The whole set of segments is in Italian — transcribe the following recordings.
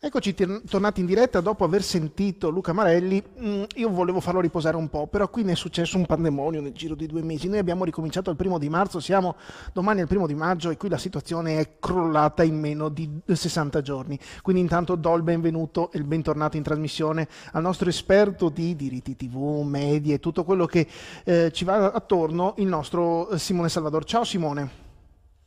Eccoci tornati in diretta dopo aver sentito Luca Marelli. Mm, io volevo farlo riposare un po', però qui ne è successo un pandemonio nel giro di due mesi. Noi abbiamo ricominciato il primo di marzo, siamo domani al primo di maggio e qui la situazione è crollata in meno di 60 giorni. Quindi intanto do il benvenuto e il bentornato in trasmissione al nostro esperto di diritti TV, media e tutto quello che eh, ci va attorno, il nostro Simone Salvador. Ciao Simone.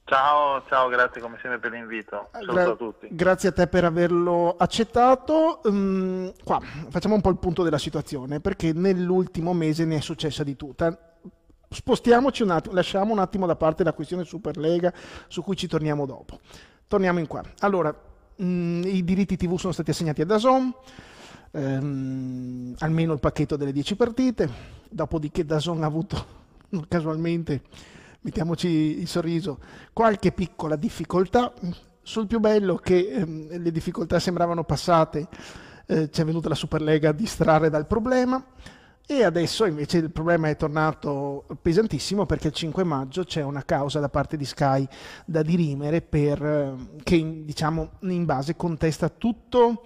Ciao, ciao, grazie come sempre per l'invito. Saluto Gra- a tutti. Grazie a te per averlo accettato. Um, qua facciamo un po' il punto della situazione, perché nell'ultimo mese ne è successa di tutta. Spostiamoci un attimo, lasciamo un attimo da parte la questione Superlega, su cui ci torniamo dopo. Torniamo in qua. Allora, um, i diritti TV sono stati assegnati a Dazon, um, almeno il pacchetto delle 10 partite, dopodiché Dazon ha avuto casualmente mettiamoci il sorriso, qualche piccola difficoltà. Sul più bello che ehm, le difficoltà sembravano passate, eh, ci è venuta la Superlega a distrarre dal problema e adesso invece il problema è tornato pesantissimo perché il 5 maggio c'è una causa da parte di Sky da dirimere per, eh, che diciamo, in base contesta tutta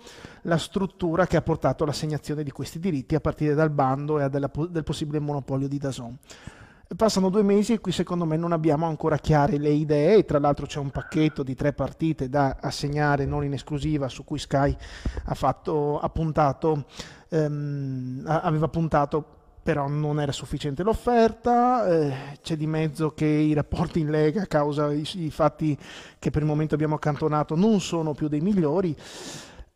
la struttura che ha portato all'assegnazione di questi diritti a partire dal bando e della, del possibile monopolio di Dazon. Passano due mesi e qui secondo me non abbiamo ancora chiare le idee, tra l'altro c'è un pacchetto di tre partite da assegnare non in esclusiva su cui Sky ha, fatto, ha puntato, ehm, aveva puntato però non era sufficiente l'offerta, eh, c'è di mezzo che i rapporti in Lega a causa i, fatti che per il momento abbiamo accantonato non sono più dei migliori,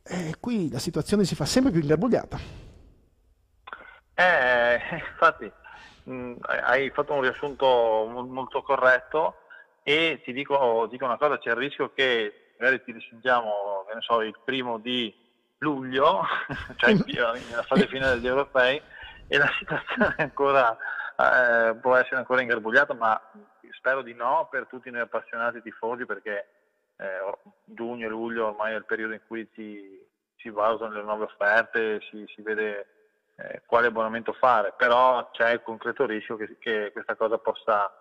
e qui la situazione si fa sempre più ingarbugliata. Eh, infatti mh, hai fatto un riassunto molto corretto e ti dico, dico, una cosa, c'è il rischio che magari ti risentiamo, so, il primo di luglio, cioè nella fase finale degli europei, e la situazione ancora, eh, può essere ancora ingarbugliata, ma spero di no per tutti noi appassionati tifosi perché eh, giugno e luglio ormai è il periodo in cui si, si valutano le nuove offerte, si, si vede eh, quale abbonamento fare, però c'è il concreto rischio che, che, questa cosa possa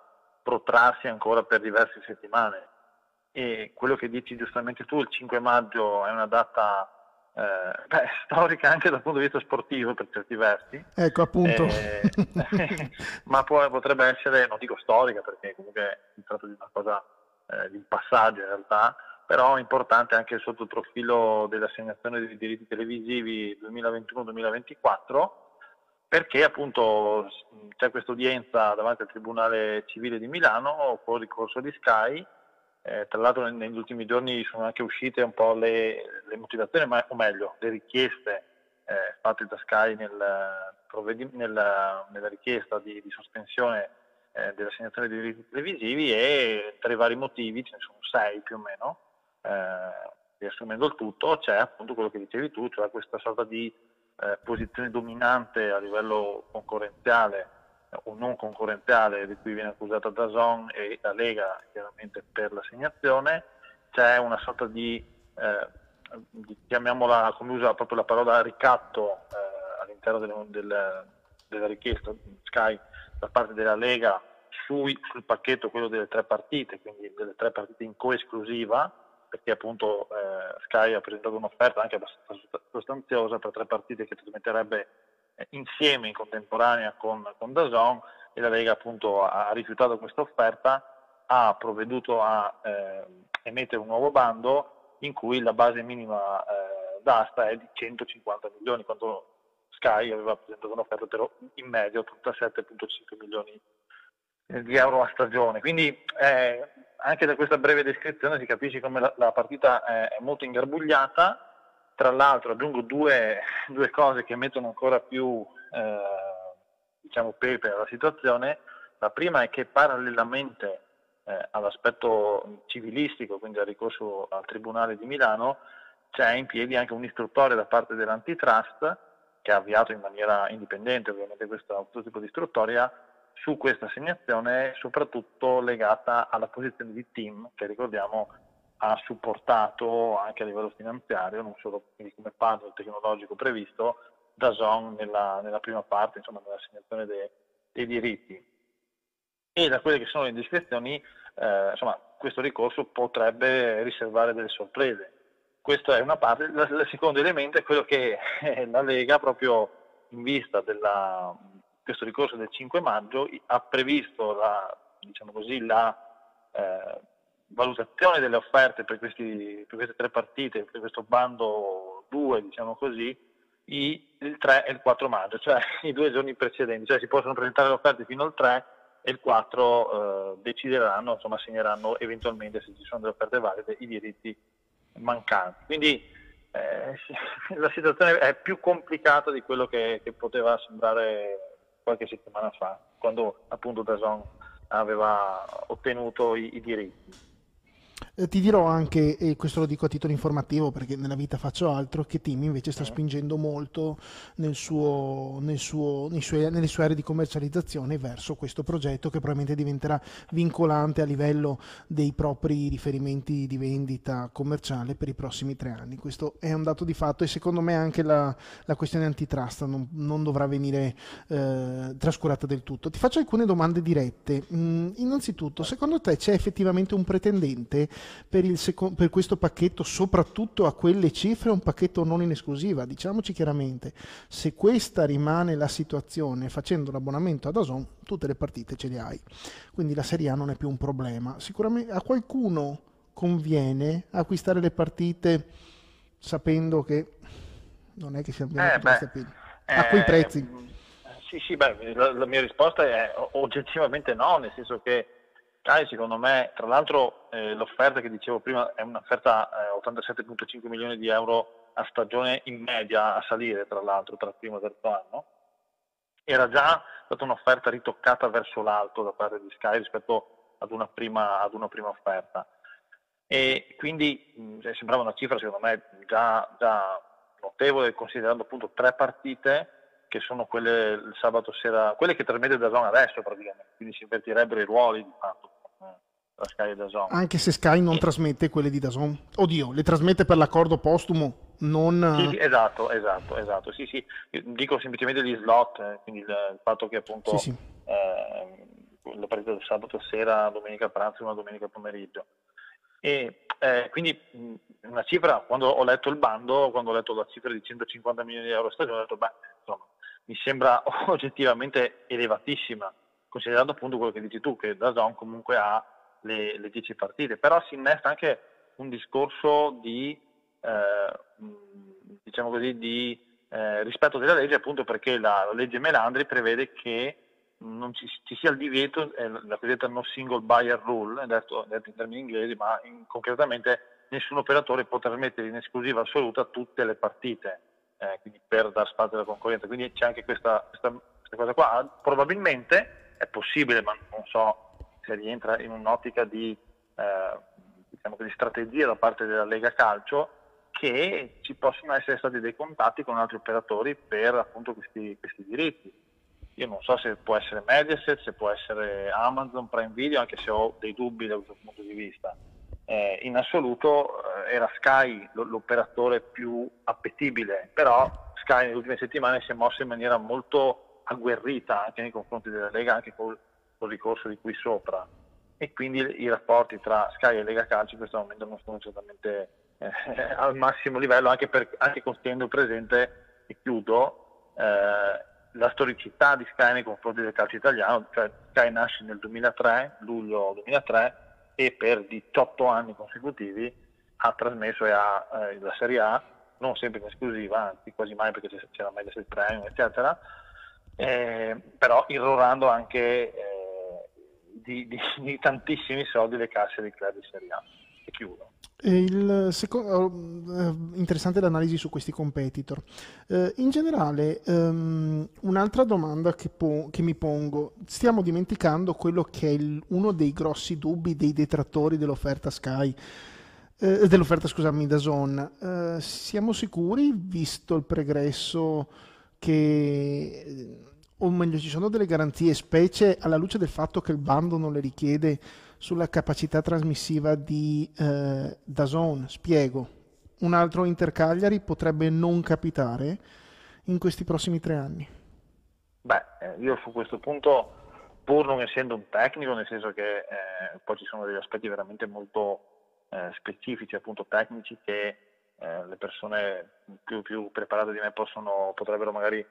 protrarsi ancora per diverse settimane. E quello che dici giustamente tu, il 5 maggio è una data eh, beh, storica anche dal punto di vista sportivo per certi versi. Ecco appunto. Eh, ma può, potrebbe essere, non dico storica perché comunque si tratta di una cosa eh, di un passaggio in realtà, però importante anche sotto il profilo dell'assegnazione dei diritti televisivi 2021-2024 perché appunto c'è questa udienza davanti al Tribunale Civile di Milano con ricorso di Sky, eh, tra l'altro negli ultimi giorni sono anche uscite un po' le, le motivazioni, ma, o meglio le richieste eh, fatte da Sky nel, nel, nella richiesta di, di sospensione eh, dell'assegnazione dei diritti televisivi e tra i vari motivi, ce ne sono sei più o meno, eh, riassumendo il tutto, c'è appunto quello che dicevi tu, cioè questa sorta di eh, posizione dominante a livello concorrenziale eh, o non concorrenziale di cui viene accusata Dazon e la Lega chiaramente per l'assegnazione, c'è una sorta di, eh, di chiamiamola come usa proprio la parola ricatto eh, all'interno del, del, della richiesta Sky da parte della Lega sui, sul pacchetto quello delle tre partite, quindi delle tre partite in coesclusiva, perché appunto eh, Sky ha presentato un'offerta anche abbastanza sostanziosa per tre partite che trasmetterebbe eh, insieme in contemporanea con, con Dazon e la Lega appunto ha, rifiutato questa offerta, ha provveduto a eh, emettere un nuovo bando in cui la base minima eh, d'asta è di 150 milioni, quando Sky aveva presentato un'offerta per in media 87,5 milioni di euro a stagione. Quindi eh, anche da questa breve descrizione si capisce come la, la partita è, è, molto ingarbugliata. Tra l'altro aggiungo due, due cose che mettono ancora più eh, diciamo, pepe alla situazione. La prima è che parallelamente eh, all'aspetto civilistico, quindi al ricorso al Tribunale di Milano, c'è in piedi anche un'istruttoria da parte dell'antitrust che ha avviato in maniera indipendente ovviamente questo tipo di istruttoria su questa assegnazione, soprattutto legata alla posizione di team che ricordiamo ha supportato anche a livello finanziario, non solo come partner tecnologico previsto, da Zon nella, nella, prima parte, insomma nell'assegnazione de, dei diritti. E da quelle che sono le indiscrezioni, eh, insomma, questo ricorso potrebbe riservare delle sorprese. Questa è una parte. Il secondo elemento è quello che la Lega, proprio in vista di questo ricorso del 5 maggio, ha previsto la, diciamo così, la eh, valutazione delle offerte per, questi, per, queste tre partite, per questo bando 2, diciamo così, i, il 3 e il 4 maggio, cioè i due giorni precedenti, cioè si possono presentare le offerte fino al 3 e il 4 eh, decideranno, insomma assegneranno eventualmente se ci sono delle offerte valide i diritti mancanti. Quindi eh, la situazione è più complicata di quello che, che, poteva sembrare qualche settimana fa, quando appunto Dazon aveva ottenuto i, i diritti. Eh, ti dirò anche, e questo lo dico a titolo informativo perché nella vita faccio altro, che Tim invece sta spingendo molto nel suo, nel suo, suoi, nelle sue aree di commercializzazione verso questo progetto che probabilmente diventerà vincolante a livello dei propri riferimenti di vendita commerciale per i prossimi tre anni. Questo è un dato di fatto e secondo me anche la, la questione antitrust non, non dovrà venire eh, trascurata del tutto. Ti faccio alcune domande dirette. Mm, innanzitutto, secondo te c'è effettivamente un pretendente per, seco- per, questo pacchetto, soprattutto a quelle cifre, un pacchetto non in esclusiva. Diciamoci chiaramente, se questa rimane la situazione, facendo l'abbonamento ad Azon, tutte le partite ce le hai. Quindi la Serie A non è più un problema. Sicuramente a qualcuno conviene acquistare le partite sapendo che non è che siamo eh, beh, a quei prezzi. Eh, sì, sì, beh, la, la mia risposta è oggettivamente no, nel senso che Sky secondo me, tra l'altro eh, l'offerta che dicevo prima è un'offerta eh, 87,5 milioni di euro a stagione in media a salire tra l'altro tra il primo e il terzo anno, era già stata un'offerta ritoccata verso l'alto da parte di Sky rispetto ad una prima, ad una prima offerta. E quindi mh, cioè, sembrava una cifra secondo me già, già notevole considerando appunto tre partite che sono quelle il sabato sera, quelle che trasmette da zona adesso praticamente, quindi si invertirebbero i ruoli di fatto la Sky e Dazon. Anche se Sky non e... trasmette quelle di Dazon. Oddio, le trasmette per l'accordo postumo, non... Sì, sì, esatto, esatto, esatto. Sì, sì. dico semplicemente gli slot, eh, quindi il, il, fatto che appunto sì, sì. Eh, la partita del sabato sera, domenica pranzo e una domenica pomeriggio. E eh, quindi una cifra, quando ho letto il bando, quando ho letto la cifra di 150 milioni di euro a stagione, ho detto, beh, insomma, mi sembra oggettivamente elevatissima, considerando appunto quello che dici tu, che Dazon comunque ha le, le 10 partite, però si innesta anche un discorso di, eh, diciamo così, di eh, rispetto della legge appunto perché la, la, legge Melandri prevede che non ci, ci sia il divieto, eh, la cosiddetta no single buyer rule, detto, detto in termini inglesi, ma in, concretamente nessun operatore può trasmettere in esclusiva assoluta tutte le partite, eh, quindi per dar spazio alla concorrenza. Quindi c'è anche questa, questa, questa cosa qua. Probabilmente è possibile, ma non so se rientra in un'ottica di, eh, diciamo di strategia da parte della Lega Calcio che ci possono essere stati dei contatti con altri operatori per appunto questi, questi diritti. Io non so se può essere Mediaset, se può essere Amazon Prime Video, anche se ho dei dubbi da questo punto di vista. Eh, in assoluto eh, era Sky l'operatore più appetibile, però Sky nelle ultime settimane si è mosso in maniera molto agguerrita anche nei confronti della Lega, anche col col ricorso di qui sopra. E quindi i rapporti tra Sky e Lega Calcio in questo momento non sono certamente eh, al massimo livello, anche, per, anche considerando presente, e chiudo, eh, la storicità di Sky nei confronti del calcio italiano, cioè Sky nasce nel 2003, luglio 2003, e per 18 anni consecutivi ha trasmesso ha, eh, la Serie A, non sempre in esclusiva, anzi quasi mai perché c'era Mediaset Premium, eccetera, eh, però irrorando anche eh, di, di, di tantissimi soldi le casse dei club di Serie A. E chiudo. Il secondo, eh, interessante l'analisi su questi competitor. Eh, in generale, um, un'altra domanda che, po- che, mi pongo, stiamo dimenticando quello che è il, uno dei grossi dubbi dei detrattori dell'offerta Sky, eh, dell'offerta scusami, da Zone. Eh, siamo sicuri, visto il pregresso, che o meglio ci sono delle garanzie, specie alla luce del fatto che il bando non le richiede sulla capacità trasmissiva di eh, Dazone. Spiego, un altro Intercagliari potrebbe non capitare in questi prossimi tre anni. Beh, eh, io su questo punto, pur non essendo un tecnico, nel senso che eh, poi ci sono degli aspetti veramente molto eh, specifici, appunto tecnici, che eh, le persone più, più, preparate di me possono, potrebbero magari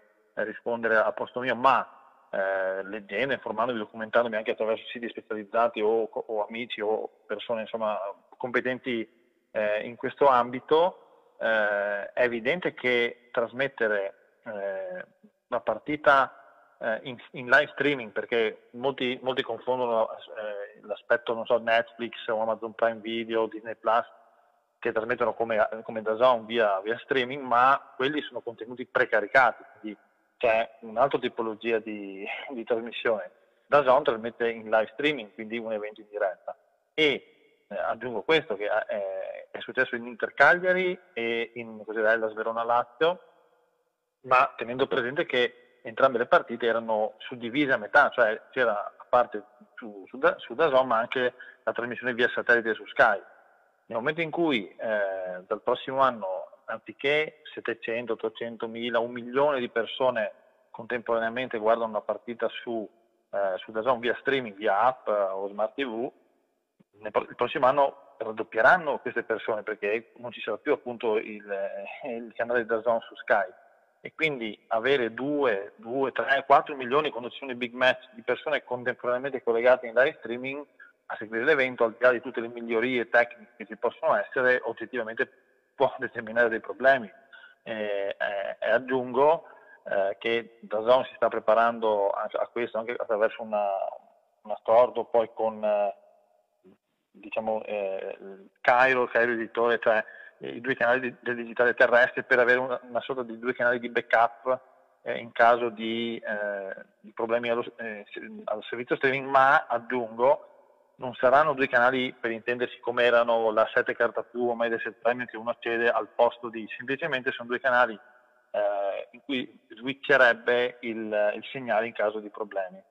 rispondere a posto mio, ma eh, leggendo, informandomi, documentandomi anche attraverso siti specializzati o, o amici o persone insomma, competenti eh, in questo ambito, eh, è evidente che trasmettere eh, una partita eh, in, in, live streaming, perché molti, molti confondono eh, l'aspetto, so, Netflix o Amazon Prime Video, Disney Plus, che trasmettono come, come DAZN via, via streaming, ma quelli sono contenuti precaricati, quindi c'è un'altra tipologia di, di trasmissione. DAZN trasmette in live streaming, quindi un evento in diretta. E eh, aggiungo questo, che è, eh, è, successo in Inter Cagliari e in Cosirella Sverona Lazio, ma tenendo presente che entrambe le partite erano suddivise a metà, cioè c'era a parte su, su, su DAZN ma anche la trasmissione via satellite su Sky. Nel momento in cui eh, dal prossimo anno, anziché 700, 800 mila, un milione di persone contemporaneamente guardano una partita su, eh, su DAZN via streaming, via app o smart TV, il prossimo anno raddoppieranno queste persone perché non ci sarà più appunto il, il canale DAZN su Sky. E quindi avere 2, 2, 3, 4 milioni quando ci sono i big match di persone contemporaneamente collegate in live streaming a seguire l'evento, al di là di tutte le migliorie tecniche che ci possono essere, oggettivamente può determinare dei problemi. E, e, aggiungo eh, che Dazon si sta preparando a, questo anche attraverso un accordo poi con eh, diciamo, eh, Cairo, Cairo Editore, cioè i due canali di, del digitale terrestre per avere una, una, sorta di due canali di backup eh, in caso di, eh, di problemi allo, eh, al servizio streaming, ma aggiungo non saranno due canali per intendersi come erano la 7 Carta Più o Mediaset Premium che uno accede al posto di, semplicemente sono due canali eh, in cui switcherebbe il, il, segnale in caso di problemi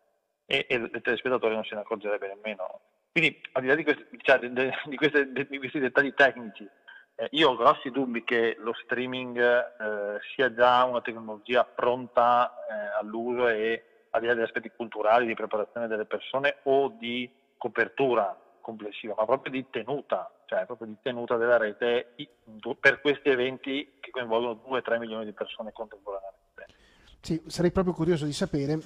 e, e il telespettatore non se ne accorgerebbe nemmeno. Quindi al di là di questi, cioè, di queste, di questi dettagli tecnici, eh, io ho grossi dubbi che lo streaming eh, sia già una tecnologia pronta eh, all'uso e al di là degli aspetti culturali, di preparazione delle persone o di copertura complessiva, ma proprio di tenuta, cioè proprio di tenuta della rete per questi eventi che coinvolgono 2-3 milioni di persone contemporaneamente. Sì, sarei proprio curioso di sapere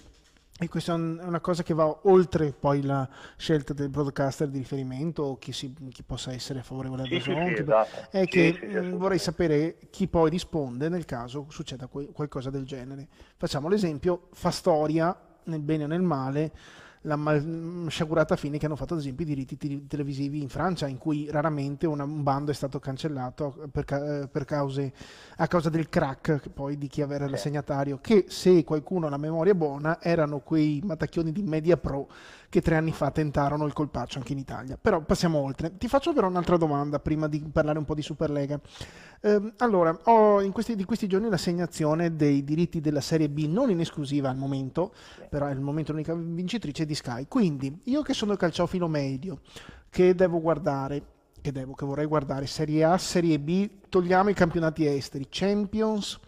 e questa è una cosa che va oltre poi la scelta del broadcaster di riferimento o chi, si, chi possa essere favorevole a sì, sì, sì, esatto. è che sì, vorrei sapere chi poi risponde nel caso succeda qualcosa del genere. Facciamo l'esempio, fa storia nel bene o nel male la mal- sciagurata fine che hanno fatto ad esempio i diritti televisivi in Francia in cui raramente una, un bando è stato cancellato per, ca- per cause, a causa del crack poi di chi aveva l'assegnatario che se qualcuno ha la memoria buona erano quei matacchioni di Media Pro che tre anni fa tentarono il colpaccio anche in Italia. Però passiamo oltre. Ti faccio però un'altra domanda prima di parlare un po' di Superlega. Eh, allora, ho in questi, di questi giorni l'assegnazione dei diritti della Serie B, non in esclusiva al momento, però è il momento l'unica vincitrice di Sky. Quindi, io che sono il calciofilo medio, che devo guardare, che, devo, che vorrei guardare Serie A, Serie B, togliamo i campionati esteri, Champions,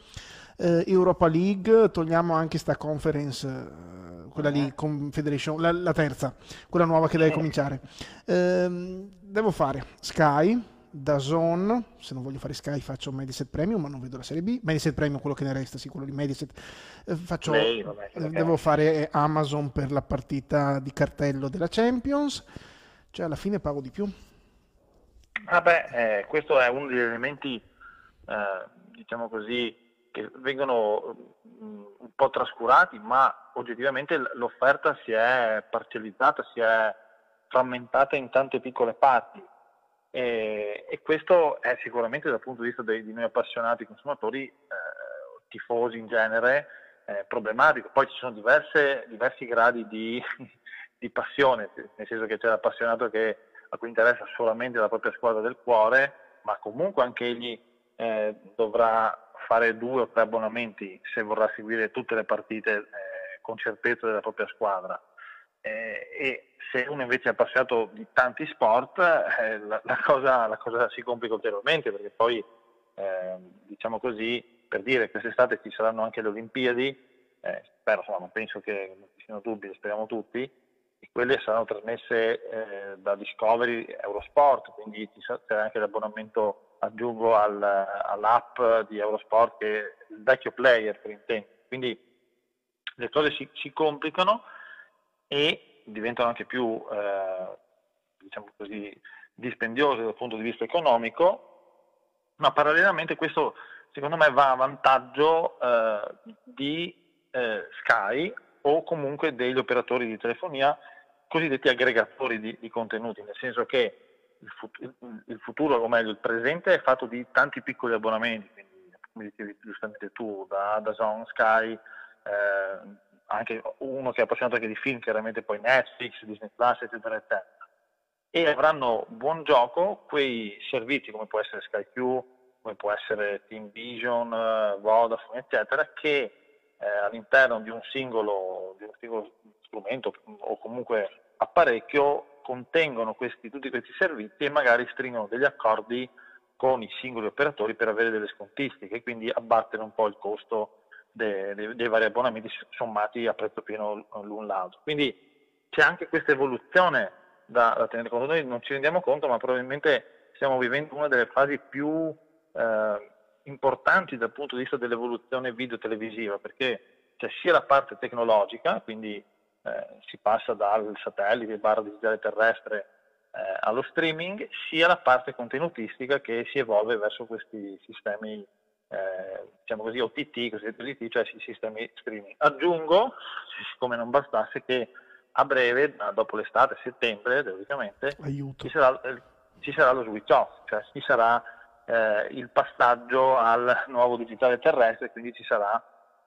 eh, Europa League, togliamo anche sta conference eh, quella lì, eh. Confederation, la, la terza, quella nuova che deve eh. cominciare. Ehm, devo fare Sky, da Zone, se non voglio fare Sky faccio Mediaset Premium, ma non vedo la serie B. Mediaset Premium, quello che ne resta, sì, quello di Mediaset. Eh, faccio, Lei, vabbè, okay. Devo fare Amazon per la partita di cartello della Champions, cioè alla fine pago di più. Ah beh, eh, questo è uno degli elementi, eh, diciamo così, che vengono mm, un po' trascurati, ma oggettivamente l'offerta si è parcellizzata, si è frammentata in tante piccole parti e, e questo è sicuramente dal punto di vista dei, di noi appassionati consumatori, eh, tifosi in genere, eh, problematico. Poi ci sono diverse, diversi gradi di, di, passione, nel senso che c'è l'appassionato che, a cui interessa solamente la propria squadra del cuore, ma comunque anche egli eh, dovrà fare due o tre abbonamenti se vorrà seguire tutte le partite eh, con certezza della propria squadra. Eh, e se uno invece è appassionato di tanti sport, eh, la, la, cosa, la, cosa, si complica ulteriormente perché poi, ehm, diciamo così, per dire quest'estate ci saranno anche le Olimpiadi, eh, spero, insomma, non penso che non ci siano dubbi, speriamo tutti, e quelle saranno trasmesse eh, da Discovery Eurosport, quindi ci sarà anche l'abbonamento, aggiungo, al, all'app di Eurosport che è il vecchio player per intendere. Quindi le cose si, si, complicano e diventano anche più, eh, diciamo così, dispendiose dal punto di vista economico, ma parallelamente questo secondo me va a vantaggio eh, di eh, Sky o comunque degli operatori di telefonia cosiddetti aggregatori di, di contenuti, nel senso che il futuro, il futuro, o meglio il presente, è fatto di tanti piccoli abbonamenti, quindi come dicevi giustamente tu, da, Zone, Sky, eh, anche uno che è appassionato anche di film, chiaramente poi Netflix, Disney Plus, eccetera, eccetera. E avranno buon gioco quei servizi come può essere Sky Q, come può essere Team Vision, Vodafone, eccetera, che eh, all'interno di un, singolo, di un singolo strumento o comunque apparecchio contengono questi, tutti questi servizi e magari stringono degli accordi con i singoli operatori per avere delle scontistiche e quindi abbattere un po' il costo dei, dei, dei vari abbonamenti sommati a prezzo pieno l'un l'altro. Quindi c'è anche questa evoluzione da, da, tenere conto. Noi non ci rendiamo conto, ma probabilmente stiamo vivendo una delle fasi più eh, importanti dal punto di vista dell'evoluzione video televisiva, perché c'è sia la parte tecnologica, quindi eh, si passa dal satellite barra digitale terrestre eh, allo streaming, sia la parte contenutistica che si evolve verso questi sistemi, eh, diciamo così, OTT, cosiddetti OTT, cioè sistemi streaming. Aggiungo, siccome non bastasse, che a breve, dopo l'estate, settembre, teoricamente, ci sarà, ci sarà, lo switch off, cioè ci sarà eh, il passaggio al nuovo digitale terrestre, quindi ci sarà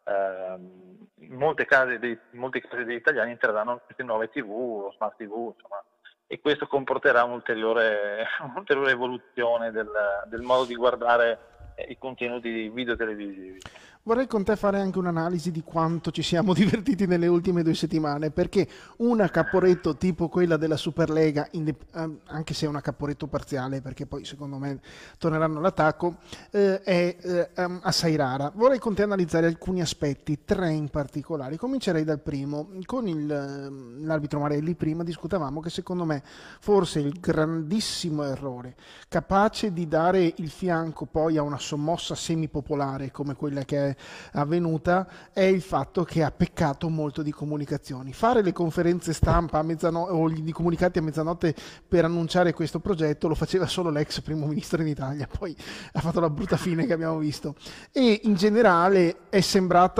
Ehm, in molte case, dei, in molte case degli italiani entreranno queste nuove tv o smart tv insomma, e questo comporterà un'ulteriore, un'ulteriore evoluzione del, del, modo di guardare eh, i contenuti video televisivi. Vorrei con te fare anche un'analisi di quanto ci siamo divertiti nelle ultime due settimane, perché una caporetto tipo quella della Superlega, ehm, anche se è una caporetto parziale, perché poi secondo me torneranno all'attacco, eh, è eh, ehm, assai rara. Vorrei con te analizzare alcuni aspetti, tre in particolare. Comincerei dal primo. Con il, ehm, l'arbitro Marelli prima discutavamo che secondo me forse il grandissimo errore, capace di dare il fianco poi a una sommossa semipopolare come quella che è avvenuta è il fatto che ha peccato molto di comunicazioni. Fare le conferenze stampa a mezzanotte o gli comunicati a mezzanotte per annunciare questo progetto lo faceva solo l'ex primo ministro in Italia, poi ha fatto la brutta fine che abbiamo visto. E in generale è,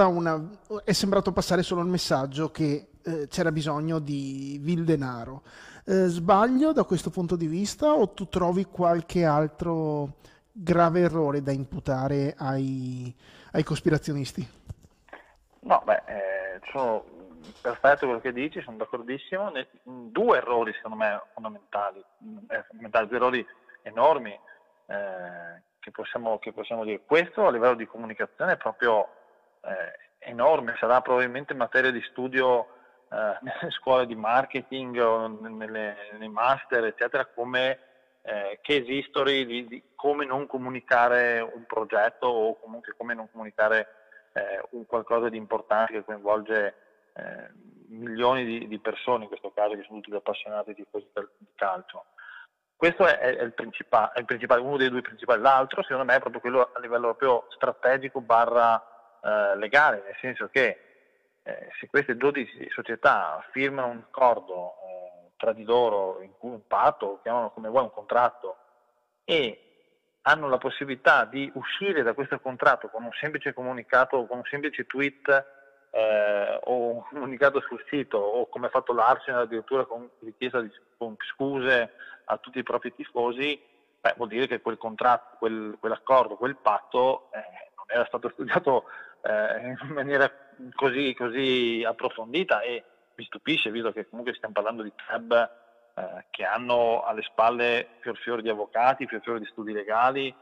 una, è sembrato passare solo il messaggio che eh, c'era bisogno di vil denaro. Eh, sbaglio da questo punto di vista o tu trovi qualche altro grave errore da imputare ai, ai cospirazionisti? No, beh, eh, sono perfetto quello che dici, sono d'accordissimo. Ne, due errori secondo me fondamentali, eh, fondamentali due errori enormi eh, che, possiamo, che, possiamo, dire. Questo a livello di comunicazione è proprio eh, enorme, sarà probabilmente materia di studio eh, nelle scuole di marketing o nelle, nei master, eccetera, come eh, case history di, di, come non comunicare un progetto o comunque come non comunicare eh, un qualcosa di importante che coinvolge eh, milioni di, di, persone, in questo caso che sono tutti appassionati di, di calcio. Questo è, è, il è, il principale, uno dei due principali. L'altro, secondo me, è proprio quello a livello proprio strategico barra eh, legale, nel senso che eh, se queste 12 società firmano un accordo tra di loro un patto, chiamano come vuoi un contratto, e hanno la possibilità di uscire da questo contratto con un semplice comunicato, con un semplice tweet eh, o un comunicato sul sito o come ha fatto l'Arsenal addirittura con richiesta di con scuse a tutti i propri tifosi, beh, vuol dire che quel contratto, quel, quell'accordo, quel patto eh, non era stato studiato eh, in maniera così, così approfondita e mi stupisce, visto che comunque stiamo parlando di club eh, che hanno alle spalle fior fior di avvocati, fior fior di studi legali,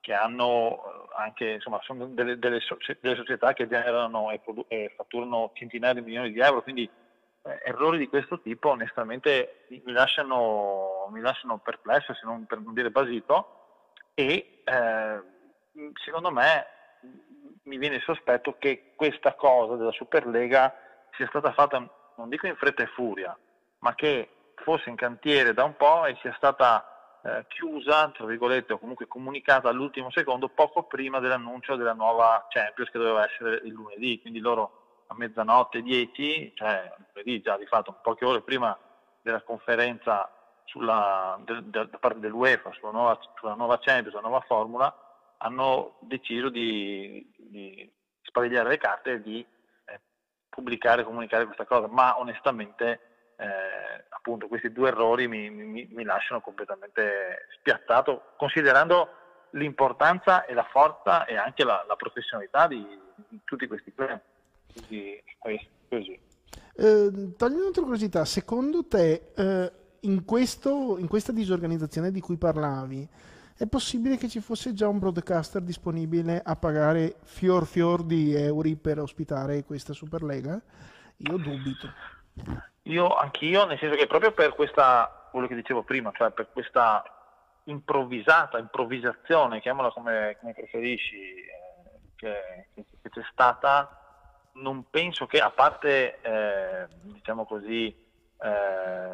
che hanno eh, anche, insomma, sono delle, delle, delle società che generano e, produ- e, fatturano centinaia di milioni di euro, quindi eh, errori di questo tipo onestamente mi lasciano, mi lasciano perplesso, se non per non dire basito, e eh, secondo me mi viene il sospetto che questa cosa della Superlega sia stata fatta non dico in fretta e furia, ma che fosse in cantiere da un po' e sia stata eh, chiusa, tra virgolette, o comunque comunicata all'ultimo secondo, poco prima dell'annuncio della nuova Champions che doveva essere il lunedì. Quindi loro a mezzanotte 10, cioè lunedì già di fatto poche ore prima della conferenza sulla, de, de, da parte dell'UEFA sulla nuova, sulla nuova Champions, la nuova formula, hanno deciso di, di sparigliare le carte e di pubblicare e comunicare questa cosa, ma onestamente eh, appunto questi due errori mi, mi, mi, lasciano completamente spiazzato, considerando l'importanza e la forza e anche la, la professionalità di, di, tutti questi club. Quindi, così. Eh, togliendo un'altra curiosità, secondo te eh, in, questo, in questa disorganizzazione di cui parlavi, è possibile che ci fosse già un broadcaster disponibile a pagare fior fior di euro per ospitare questa Superlega? Io dubito. Io anch'io, nel senso che proprio per questa, quello che dicevo prima, cioè per questa improvvisata, improvvisazione, chiamala come, come preferisci, eh, che, che, c'è stata, non penso che, a parte, eh, diciamo così, eh,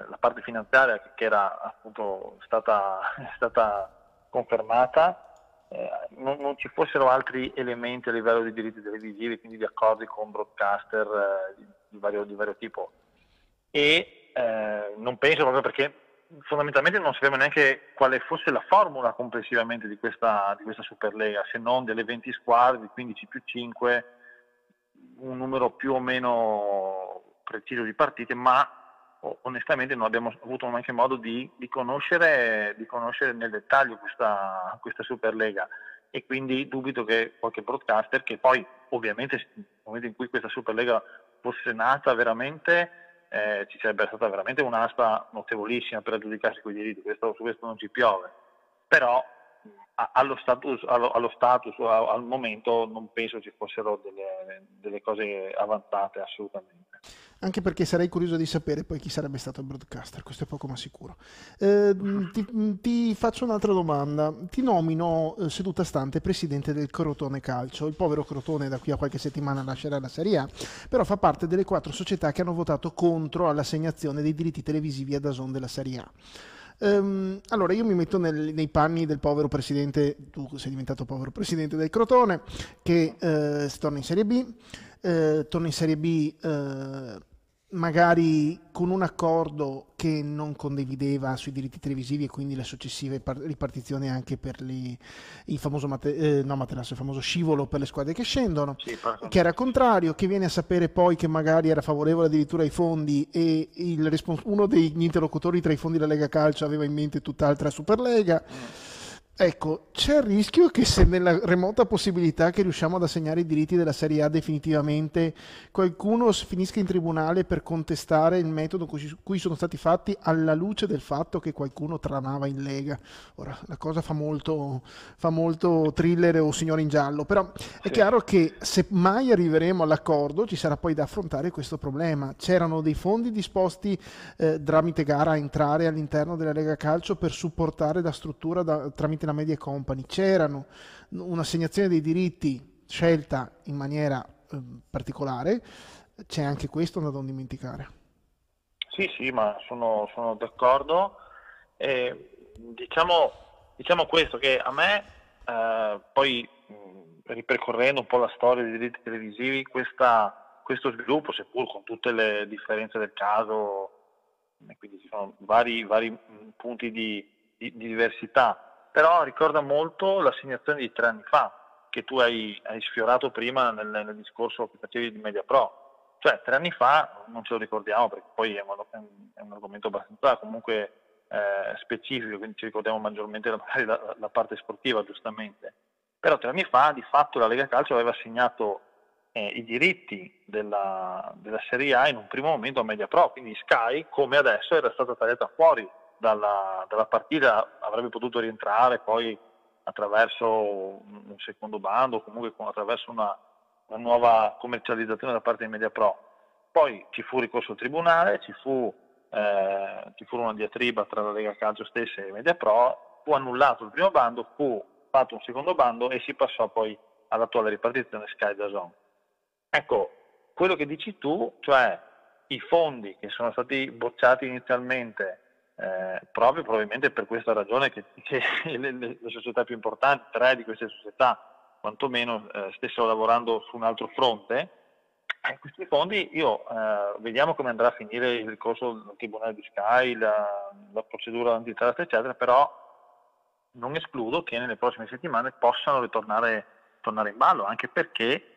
la parte finanziaria che, che era appunto stata, stata confermata, eh, non, non, ci fossero altri elementi a livello di diritti televisivi, quindi di accordi con broadcaster eh, di, vario, di, vario, tipo. E eh, non penso proprio perché fondamentalmente non sappiamo neanche quale fosse la formula complessivamente di questa, di questa Superlega, se non delle 20 squadre, di 15 più 5, un numero più o meno preciso di partite, ma onestamente non abbiamo avuto neanche modo di, di, conoscere, di conoscere, nel dettaglio questa, questa, Superlega. E quindi dubito che qualche broadcaster che poi ovviamente nel momento in cui questa Superlega fosse nata veramente eh, ci sarebbe stata veramente un'aspa notevolissima per aggiudicarsi quei diritti, questo, su questo non ci piove, però allo status, allo, allo status al momento non penso ci fossero delle, delle, cose avanzate assolutamente. Anche perché sarei curioso di sapere poi chi sarebbe stato il broadcaster, questo è poco ma sicuro. Eh, ti, ti, faccio un'altra domanda. Ti nomino eh, seduta stante presidente del Crotone Calcio. Il povero Crotone da qui a qualche settimana lascerà la Serie A, però fa parte delle quattro società che hanno votato contro l'assegnazione dei diritti televisivi a Dazon della Serie A. Um, allora io mi metto nel, nei panni del povero presidente, tu sei diventato povero presidente del Crotone, che uh, torna in Serie B, uh, torna in Serie B uh, magari con un accordo che non condivideva sui diritti televisivi e quindi le successive par- ripartizioni anche per li, il famoso mate- eh, no, materasso, il famoso scivolo per le squadre che scendono, sì, che era contrario, che viene a sapere poi che magari era favorevole addirittura ai fondi e respons- uno degli interlocutori tra i fondi della Lega Calcio aveva in mente tutt'altra Superlega. Mm Ecco, c'è il rischio che se nella remota possibilità che riusciamo ad assegnare i diritti della Serie A definitivamente, qualcuno finisca in tribunale per contestare il metodo con cui sono stati fatti alla luce del fatto che qualcuno tramava in Lega. Ora, la cosa fa molto, fa molto thriller o signore in giallo, però è chiaro che se mai arriveremo all'accordo ci sarà poi da affrontare questo problema. C'erano dei fondi disposti eh, tramite gara a entrare all'interno della Lega Calcio per supportare la struttura da, tramite la Media Company, c'erano un'assegnazione dei diritti scelta in maniera eh, particolare, c'è anche questo da non dimenticare. Sì, sì, ma sono, sono d'accordo. Eh, diciamo, diciamo, questo, che a me, eh, poi ripercorrendo un po' la storia dei diritti televisivi, questa, questo sviluppo, seppur con tutte le differenze del caso, quindi ci sono vari, vari punti di, di, di diversità, però ricorda molto l'assegnazione di tre anni fa, che tu hai, hai sfiorato prima nel, nel, discorso che facevi di Media Pro. Cioè, tre anni fa, non ce lo ricordiamo perché poi è un, è un argomento abbastanza comunque eh, specifico, quindi ci ricordiamo maggiormente magari la, la, parte sportiva, giustamente. Però tre anni fa, di fatto, la Lega Calcio aveva assegnato eh, i diritti della, della Serie A in un primo momento a Media Pro, quindi Sky, come adesso, era stata tagliata fuori dalla, dalla partita avrebbe potuto rientrare poi attraverso un secondo bando o comunque attraverso una, una, nuova commercializzazione da parte di MediaPro. Poi ci fu ricorso al tribunale, ci fu, eh, ci fu una diatriba tra la Lega Calcio stessa e MediaPro, fu annullato il primo bando, fu fatto un secondo bando e si passò poi all'attuale ripartizione Sky da Zone. Ecco, quello che dici tu, cioè i fondi che sono stati bocciati inizialmente eh, proprio probabilmente per questa ragione che, che le, le, società più importanti, tre di queste società quantomeno eh, stessero lavorando su un altro fronte, eh, questi fondi io eh, vediamo come andrà a finire il ricorso al Tribunale di Sky, la, la procedura antitrust eccetera, però non escludo che nelle prossime settimane possano ritornare tornare in ballo, anche perché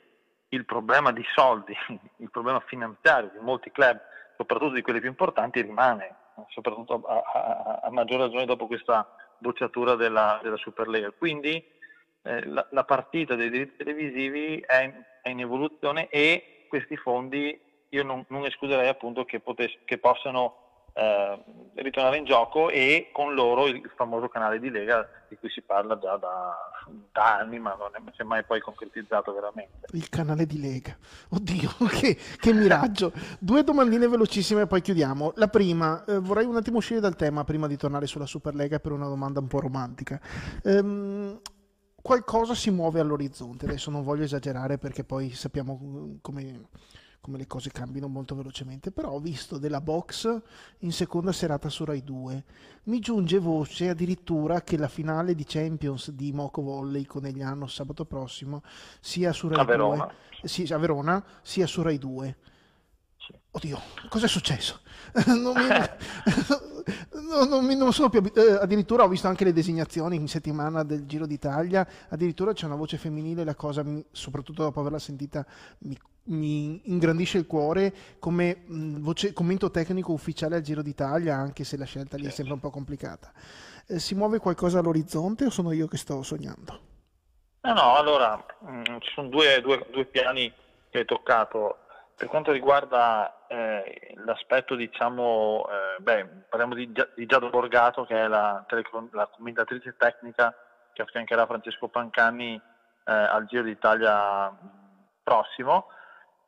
il problema di soldi, il problema finanziario di molti club, soprattutto di quelli più importanti, rimane, soprattutto a, a, a maggior ragione dopo questa bocciatura della, della Superlega. Quindi eh, la, la, partita dei diritti televisivi è in, è in, evoluzione e questi fondi io non, non escluderei appunto che, potess- che possano eh, ritornare in gioco e con loro il famoso canale di Lega di cui si parla già da, da anni ma non è, si è mai poi concretizzato veramente. Il canale di Lega, oddio che, che miraggio. Due domandine velocissime e poi chiudiamo. La prima, eh, vorrei un attimo uscire dal tema prima di tornare sulla Superlega per una domanda un po' romantica. Ehm, qualcosa si muove all'orizzonte, adesso non voglio esagerare perché poi sappiamo come come le cose cambiano molto velocemente, però ho visto della box in seconda serata su Rai 2. Mi giunge voce addirittura che la finale di Champions di Moco Volley Conegliano sabato prossimo sia su Rai a 2, Verona. Sì, a Verona, sia su Rai 2. Oddio, cosa è successo? non, mi, no, non, mi, non sono più eh, addirittura ho visto anche le designazioni in settimana del Giro d'Italia, addirittura c'è una voce femminile, la cosa, mi, soprattutto dopo averla sentita, mi, mi ingrandisce il cuore come mh, voce, commento tecnico ufficiale al Giro d'Italia, anche se la scelta lì è sempre un po' complicata. Eh, si muove qualcosa all'orizzonte o sono io che sto sognando? No, no, allora mh, ci sono due, due, due piani che hai toccato per quanto riguarda eh, l'aspetto, diciamo, eh, beh, parliamo di, di Giada Borgato, che è la, la, commentatrice tecnica che affiancherà Francesco Pancani eh, al Giro d'Italia prossimo.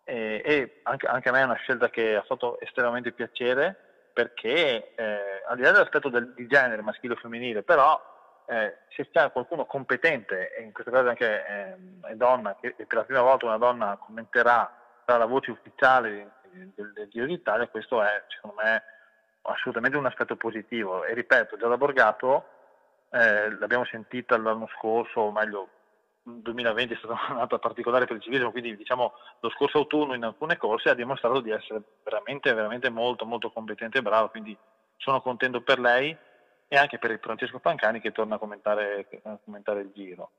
E, e anche, anche, a me è una scelta che ha fatto estremamente piacere perché eh, al di là dell'aspetto del, di genere maschile o femminile, però eh, se c'è qualcuno competente, e in questo caso anche eh, è donna, che per la prima volta una donna commenterà la voce ufficiale del, del Giro d'Italia, questo è secondo me assolutamente un aspetto positivo e ripeto, già da Borgato eh, l'abbiamo sentita l'anno scorso, o meglio il 2020 è stata un'altra particolare per il civismo, quindi diciamo lo scorso autunno in alcune corse ha dimostrato di essere veramente, veramente molto, molto competente e bravo, quindi sono contento per lei e anche per Francesco Pancani che torna a commentare, a commentare il giro.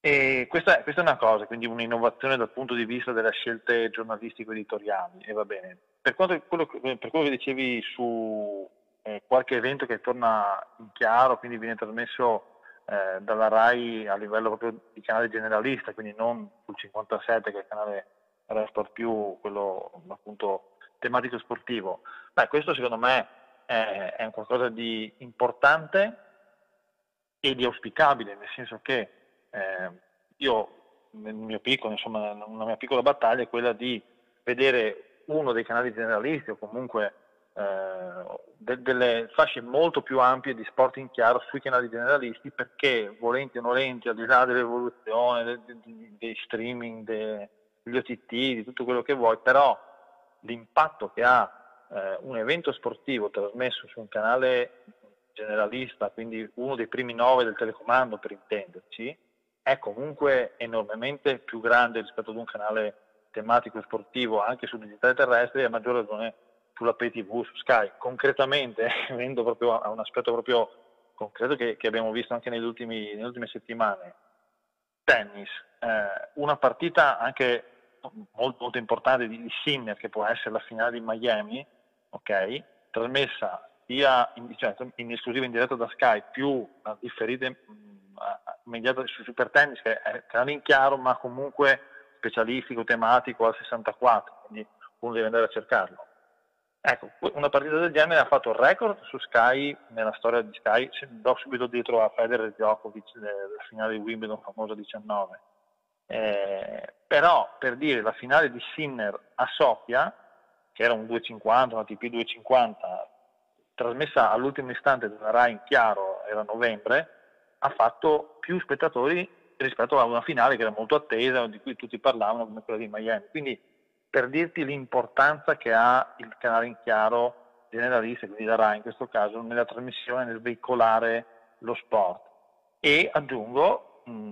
E questa, questa, è una cosa, quindi un'innovazione dal punto di vista delle scelte giornalistico-editoriali e va bene. Per, quanto, quello, per quello che dicevi su eh, qualche evento che torna in chiaro, quindi viene trasmesso eh, dalla RAI a livello proprio di canale generalista, quindi non sul 57 che è il canale Rai Sport più, quello appunto tematico sportivo. Beh, questo secondo me è, è qualcosa di importante e di auspicabile, nel senso che eh, io piccolo, insomma, una mia piccola battaglia è quella di vedere uno dei canali generalisti o comunque eh, de- delle fasce molto più ampie di sport in chiaro sui canali generalisti perché volenti o nolenti, al di là dell'evoluzione, de- de- dei streaming, degli OTT, di tutto quello che vuoi, però l'impatto che ha eh, un evento sportivo trasmesso su un canale generalista, quindi uno dei primi nove del telecomando per intenderci, è comunque enormemente più grande rispetto ad un canale tematico sportivo anche sul digitale terrestre e a maggior ragione sulla pay tv, su Sky. Concretamente, venendo proprio a un aspetto proprio concreto che, che abbiamo visto anche ultimi, nelle ultime settimane, tennis, eh, una partita anche molto, molto importante di, di Sinner che può essere la finale di Miami, ok, trasmessa sia in, cioè, in esclusiva in diretta da Sky più a differite immediato su Super Tennis che è canale in chiaro ma comunque specialistico, tematico al 64, quindi uno deve andare a cercarlo. Ecco, una partita del genere ha fatto il record su Sky, nella storia di Sky, do subito dietro a Federer e Djokovic nella finale di Wimbledon famosa 19. Eh, però per dire la finale di Sinner a Sofia, che era un 250, una TP 250, trasmessa all'ultimo istante della RAI in chiaro, era novembre, ha fatto più spettatori rispetto a una finale che era molto attesa, di cui tutti parlavano, come quella di Miami. Quindi per dirti l'importanza che ha il canale in chiaro generalista, quindi la RAI in questo caso, nella trasmissione, nel veicolare lo sport. E aggiungo, mh,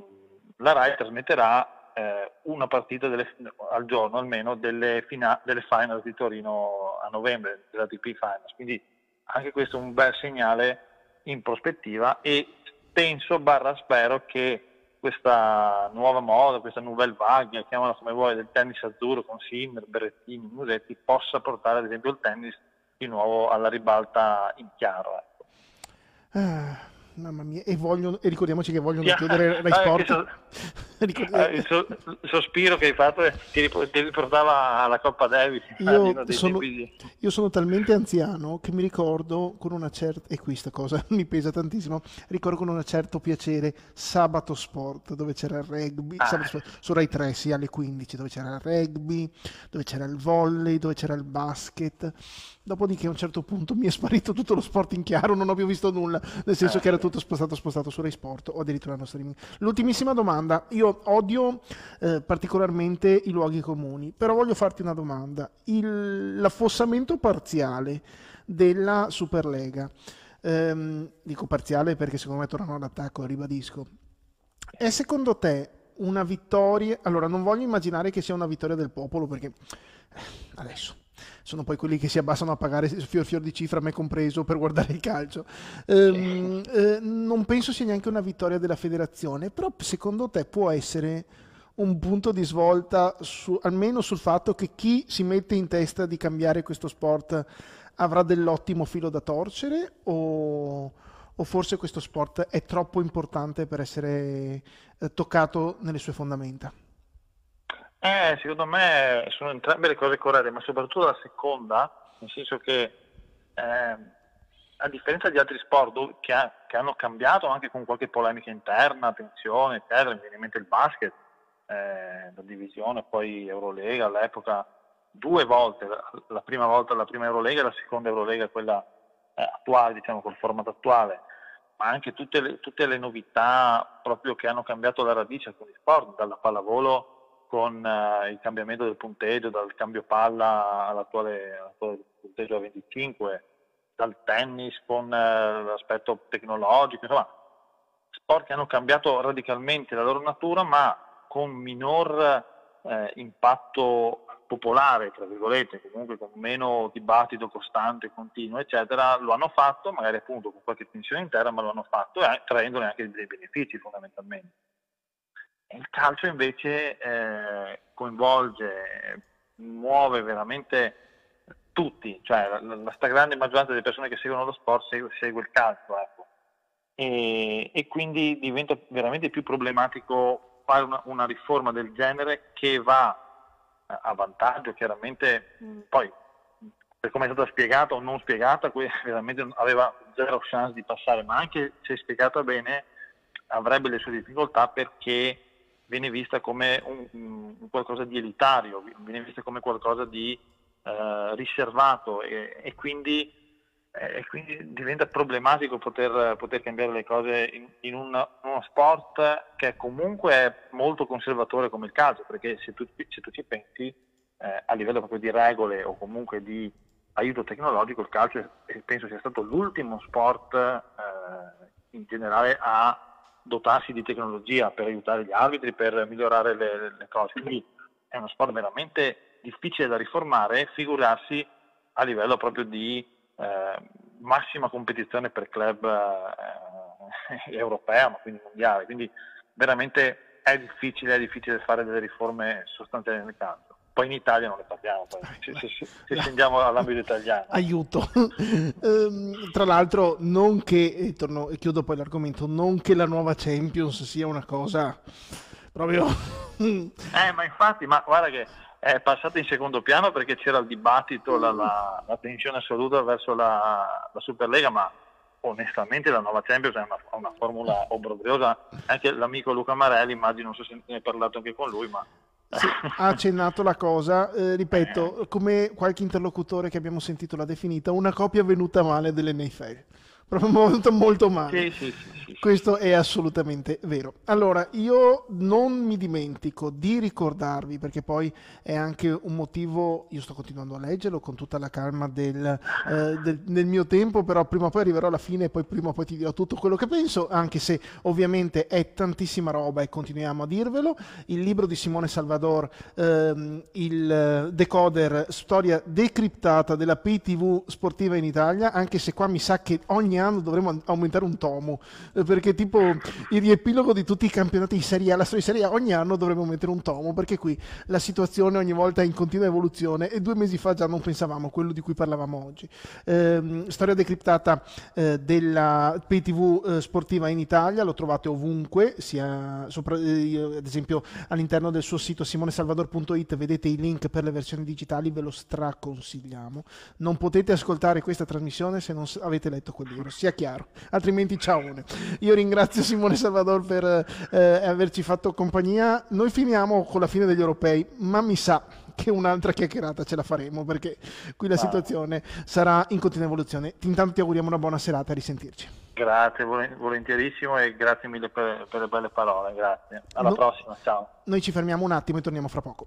la RAI trasmetterà eh, una partita delle, al giorno almeno delle, fina, delle finals di Torino a novembre, della DP Finals, quindi anche questo è un bel segnale in prospettiva e penso, barra spero, che questa nuova moda, questa nouvelle vague, chiamala come vuoi, del tennis azzurro con Sinner, Berrettini, Musetti, possa portare ad esempio il tennis di nuovo alla ribalta in chiaro. Ecco. Ah Mamma mia, e, vogliono, e ricordiamoci che vogliono yeah. chiudere Rai Sport. Eh, il, so, il, sospiro che hai fatto ti, ti riportava alla Coppa Davis. Io sono, io sono, talmente anziano che mi ricordo con una certa, e questa cosa mi pesa tantissimo, ricordo con un certo piacere Sabato Sport, dove c'era il rugby, ah. Sport, su Rai 3, sì, alle 15, dove c'era il rugby, dove c'era il volley, dove c'era il basket Dopodiché a un certo punto mi è sparito tutto lo sport in chiaro, non ho più visto nulla, nel senso eh. che era tutto spostato, spostato su Rai Sport o addirittura no streaming. L'ultimissima domanda, io odio eh, particolarmente i luoghi comuni, però voglio farti una domanda. Il, l'affossamento parziale della Superlega, ehm, dico parziale perché secondo me tornano all'attacco, ribadisco, è secondo te una vittoria? Allora non voglio immaginare che sia una vittoria del popolo perché eh, adesso sono poi quelli che si abbassano a pagare fior fior di cifra, me compreso, per guardare il calcio. Ehm, eh, non penso sia neanche una vittoria della federazione, però secondo te può essere un punto di svolta su, almeno sul fatto che chi si mette in testa di cambiare questo sport avrà dell'ottimo filo da torcere o, o forse questo sport è troppo importante per essere eh, toccato nelle sue fondamenta? Eh, secondo me sono entrambe le cose corrette, ma soprattutto la seconda, nel senso che eh, a differenza di altri sport che, ha, che, hanno cambiato anche con qualche polemica interna, tensione, eccetera, mi viene in mente il basket, eh, la divisione, poi Eurolega all'epoca, due volte, la prima volta la prima Eurolega e la seconda Eurolega, quella eh, attuale, diciamo, col formato attuale, ma anche tutte le, tutte le novità proprio che hanno cambiato la radice alcuni sport, dalla pallavolo con uh, il cambiamento del punteggio, dal cambio palla all'attuale, all'attuale punteggio a 25, dal tennis con uh, l'aspetto tecnologico, insomma, sport che hanno cambiato radicalmente la loro natura, ma con minor eh, impatto popolare, tra virgolette, comunque con meno dibattito costante, continuo, eccetera, lo hanno fatto, magari appunto con qualche tensione interna, ma lo hanno fatto traendone anche dei benefici fondamentalmente. Il calcio invece eh, coinvolge, muove veramente tutti, cioè la, la stragrande maggioranza delle persone che seguono lo sport segue, segue il calcio. Ecco. E, e, quindi diventa veramente più problematico fare una, una riforma del genere che va a vantaggio chiaramente mm. poi per come è stata spiegata o non spiegata veramente aveva zero chance di passare ma anche se spiegata bene avrebbe le sue difficoltà perché viene vista come un, un qualcosa di elitario, viene vista come qualcosa di eh, riservato e, e, quindi, eh, e, quindi, diventa problematico poter, poter cambiare le cose in, in un, uno sport che comunque è molto conservatore come il calcio, perché se tu, se tu ci pensi eh, a livello proprio di regole o comunque di aiuto tecnologico, il calcio penso sia stato l'ultimo sport eh, in generale a dotarsi di tecnologia per aiutare gli arbitri, per migliorare le, le cose. Quindi è uno sport veramente difficile da riformare, figurarsi a livello proprio di eh, massima competizione per club eh, europea, ma quindi mondiale. Quindi veramente è difficile, è difficile fare delle riforme sostanziali nel campo poi in Italia non ne parliamo, se, se, scendiamo all'ambito italiano. Aiuto. um, tra l'altro, non che, e, torno, e chiudo poi l'argomento, non che la nuova Champions sia una cosa proprio... eh, ma infatti, ma guarda che è passata in secondo piano perché c'era il dibattito, la, la, la tensione assoluta verso la, la Superlega, ma onestamente la nuova Champions è una, una formula obbrobriosa. Anche l'amico Luca Marelli, immagino, non so se ne hai parlato anche con lui, ma sì, ha accennato la cosa, eh, ripeto, come qualche interlocutore che abbiamo sentito l'ha definita, una copia venuta male dell'NFL. Proprio venuto molto male. Sì, sì, sì, Questo è assolutamente vero. Allora, io non mi dimentico di ricordarvi, perché poi è anche un motivo, io sto continuando a leggerlo con tutta la calma del, eh, del, del mio tempo, però prima o poi arriverò alla fine e poi prima o poi ti dirò tutto quello che penso, anche se ovviamente è tantissima roba e continuiamo a dirvelo. Il libro di Simone Salvador, ehm, il Decoder, storia decriptata della PTV sportiva in Italia, anche se qua mi sa che ogni anno dovremmo aumentare un tomo, eh, perché tipo il riepilogo di tutti i campionati di Serie A, la storia di Serie A, ogni anno dovremmo mettere un tomo, perché qui la situazione ogni volta è in continua evoluzione e due mesi fa già non pensavamo a quello di cui parlavamo oggi. Eh, storia decriptata eh, della PTV eh, sportiva in Italia, lo trovate ovunque, sia sopra, eh, ad esempio all'interno del suo sito simonesalvador.it vedete i link per le versioni digitali, ve lo straconsigliamo. Non potete ascoltare questa trasmissione se non avete letto quel libro, sia chiaro, altrimenti ciao. Io ringrazio Simone Salvador per eh, averci fatto compagnia. Noi finiamo con la fine degli europei, ma mi sa che un'altra chiacchierata ce la faremo perché qui la situazione sarà in continua evoluzione. Intanto ti auguriamo una buona serata, a risentirci. Grazie, volentierissimo e grazie mille per, per le belle parole, grazie. Alla no, prossima, ciao. Noi ci fermiamo un attimo e torniamo fra poco.